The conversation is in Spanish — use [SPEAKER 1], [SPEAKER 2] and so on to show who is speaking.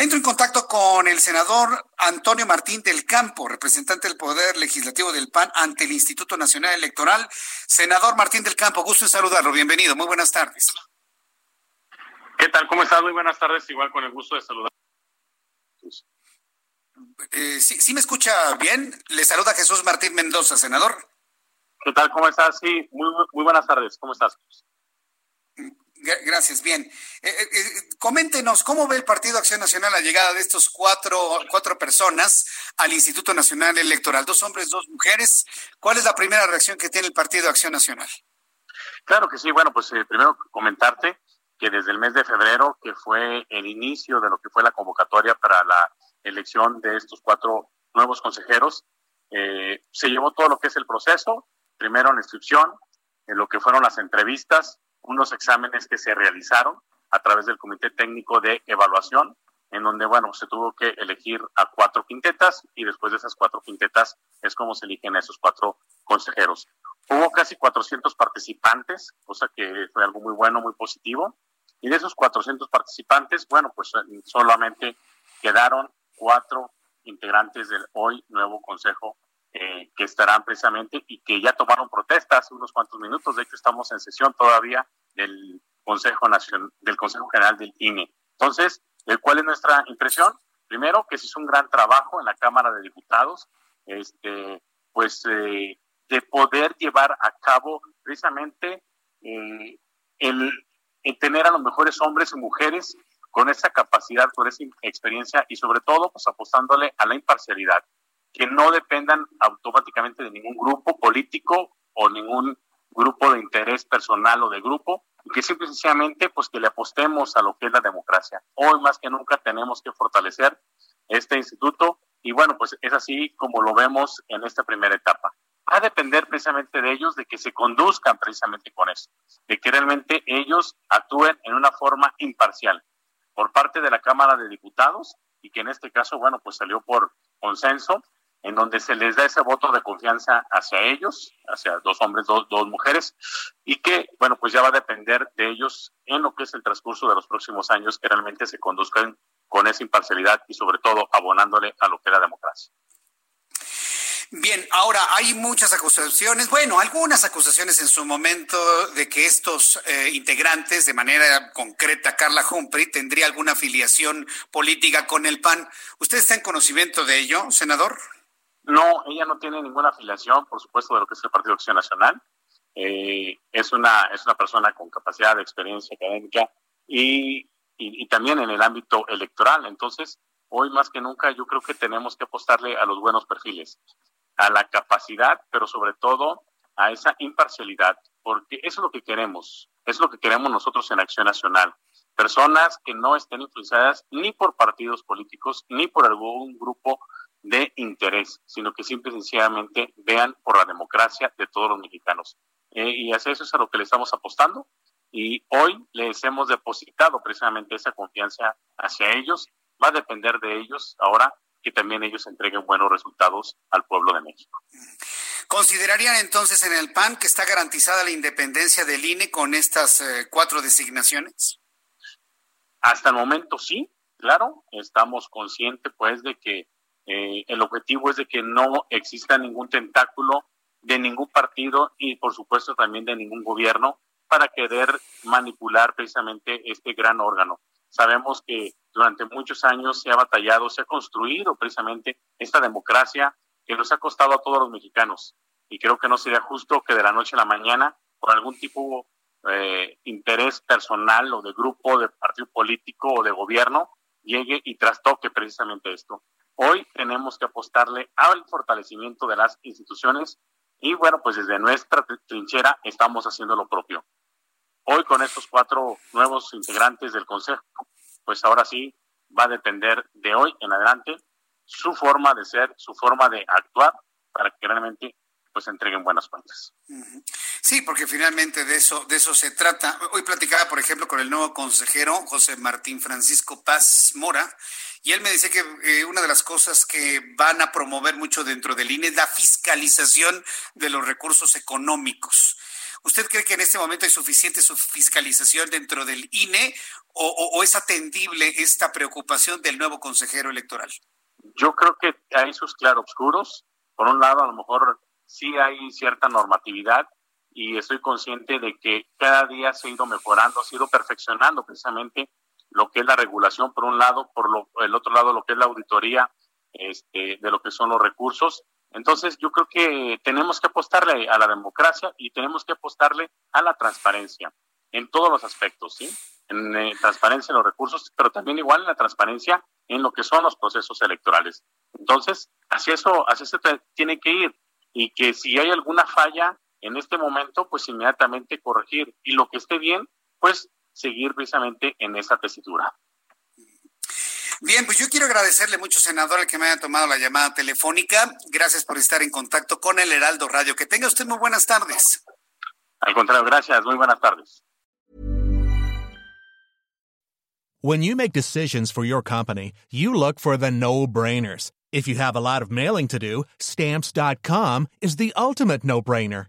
[SPEAKER 1] Entro en contacto con el senador Antonio Martín del Campo, representante del Poder Legislativo del PAN ante el Instituto Nacional Electoral. Senador Martín del Campo, gusto en saludarlo. Bienvenido. Muy buenas tardes.
[SPEAKER 2] ¿Qué tal? ¿Cómo estás? Muy buenas tardes. Igual con el gusto de saludar.
[SPEAKER 1] Eh, ¿sí, ¿Sí me escucha bien? Le saluda Jesús Martín Mendoza, senador.
[SPEAKER 2] ¿Qué tal? ¿Cómo estás? Sí, muy, muy buenas tardes. ¿Cómo estás?
[SPEAKER 1] Gracias, bien. Eh, eh, coméntenos, ¿cómo ve el Partido Acción Nacional la llegada de estos cuatro, cuatro personas al Instituto Nacional Electoral? Dos hombres, dos mujeres. ¿Cuál es la primera reacción que tiene el Partido Acción Nacional?
[SPEAKER 2] Claro que sí. Bueno, pues primero comentarte que desde el mes de febrero, que fue el inicio de lo que fue la convocatoria para la elección de estos cuatro nuevos consejeros, eh, se llevó todo lo que es el proceso, primero la inscripción, en lo que fueron las entrevistas, unos exámenes que se realizaron a través del Comité Técnico de Evaluación, en donde, bueno, se tuvo que elegir a cuatro quintetas y después de esas cuatro quintetas es como se eligen a esos cuatro consejeros. Hubo casi 400 participantes, cosa que fue algo muy bueno, muy positivo. Y de esos 400 participantes, bueno, pues solamente quedaron cuatro integrantes del hoy nuevo Consejo eh, que estarán precisamente y que ya tomaron protesta hace unos cuantos minutos. De hecho, estamos en sesión todavía del Consejo Nacional, del Consejo General del INE. Entonces, ¿cuál es nuestra impresión? Primero, que se hizo un gran trabajo en la Cámara de Diputados, este, pues eh, de poder llevar a cabo precisamente el, en tener a los mejores hombres y mujeres con esa capacidad, con esa experiencia y sobre todo pues apostándole a la imparcialidad, que no dependan automáticamente de ningún grupo político o ningún interés personal o de grupo, y que simple y sencillamente pues que le apostemos a lo que es la democracia. Hoy más que nunca tenemos que fortalecer este instituto y bueno, pues es así como lo vemos en esta primera etapa va a depender precisamente de ellos, de que se conduzcan precisamente con eso, de que realmente ellos actúen en una forma imparcial por parte de la Cámara de Diputados y que en este caso, bueno, pues salió por consenso, en donde se les da ese voto de confianza hacia ellos, hacia dos hombres, dos, mujeres, y que, bueno, pues ya va a depender de ellos en lo que es el transcurso de los próximos años, que realmente se conduzcan con esa imparcialidad y sobre todo abonándole a lo que es la democracia.
[SPEAKER 1] Bien, ahora hay muchas acusaciones, bueno, algunas acusaciones en su momento de que estos eh, integrantes, de manera concreta, Carla Humphrey, tendría alguna afiliación política con el PAN. ¿Usted está en conocimiento de ello, senador?
[SPEAKER 2] No, ella no tiene ninguna afiliación, por supuesto, de lo que es el Partido Acción Nacional. Eh, es, una, es una persona con capacidad de experiencia académica y, y también en el ámbito electoral. Entonces, hoy más que nunca yo creo que tenemos que apostarle a los buenos perfiles a la capacidad, pero sobre todo a esa imparcialidad, porque eso es lo que queremos, es lo que queremos nosotros en Acción Nacional. Personas que no estén influenciadas ni por partidos políticos ni por algún grupo de interés, sino que simple y sencillamente vean por la democracia de todos los mexicanos. Eh, y hacia eso es a lo que le estamos apostando. Y hoy les hemos depositado precisamente esa confianza hacia ellos. Va a depender de ellos ahora que también ellos entreguen buenos resultados al pueblo de México.
[SPEAKER 1] ¿Considerarían entonces en el PAN que está garantizada la independencia del INE con estas eh, cuatro designaciones?
[SPEAKER 2] Hasta el momento sí, claro, estamos conscientes pues de que eh, el objetivo es de que no exista ningún tentáculo de ningún partido y por supuesto también de ningún gobierno para querer manipular precisamente este gran órgano. Sabemos que durante muchos años se ha batallado, se ha construido precisamente esta democracia que nos ha costado a todos los mexicanos. Y creo que no sería justo que de la noche a la mañana, por algún tipo de eh, interés personal o de grupo, de partido político o de gobierno, llegue y trastoque precisamente esto. Hoy tenemos que apostarle al fortalecimiento de las instituciones y bueno, pues desde nuestra trinchera estamos haciendo lo propio. hoy con estos cuatro nuevos integrantes del Consejo, pues ahora sí va a depender de hoy en adelante su forma de ser, su forma de actuar para que realmente pues entreguen buenas cuentas.
[SPEAKER 1] Sí, porque finalmente de eso, de eso se trata. Hoy platicaba, por ejemplo, con el nuevo consejero, José Martín Francisco Paz Mora, y él me decía que eh, una de las cosas que van a promover mucho dentro del INE es la fiscalización de los recursos económicos. ¿Usted cree que en este momento hay suficiente fiscalización dentro del INE o es atendible esta preocupación del nuevo consejero electoral?
[SPEAKER 2] Yo creo que hay sus claroscuros. Por un lado, a lo mejor sí hay cierta normatividad y estoy consciente de que cada día se ha ido mejorando, se ha ido perfeccionando precisamente lo que es la regulación por un lado, por lo, el otro lado lo que es la auditoría este, de lo que son los recursos. Entonces yo creo que tenemos que apostarle a la democracia y tenemos que apostarle a la transparencia en todos los aspectos, ¿sí? En eh, transparencia en los recursos, pero también igual en la transparencia en lo que son los procesos electorales. Entonces, así eso, así se tiene que ir y que si hay alguna falla en este momento, pues inmediatamente corregir y lo que esté bien, pues seguir precisamente en esa tesitura.
[SPEAKER 1] Bien, pues yo quiero agradecerle mucho, senador, que me haya tomado la llamada telefónica. Gracias por estar en contacto con el Heraldo Radio. Que tenga usted muy buenas tardes.
[SPEAKER 2] Al contrario, gracias. Muy buenas tardes.
[SPEAKER 3] When you make decisions for your company, you look for the no-brainers. If you have a lot of mailing to do, stamps.com is the ultimate no-brainer.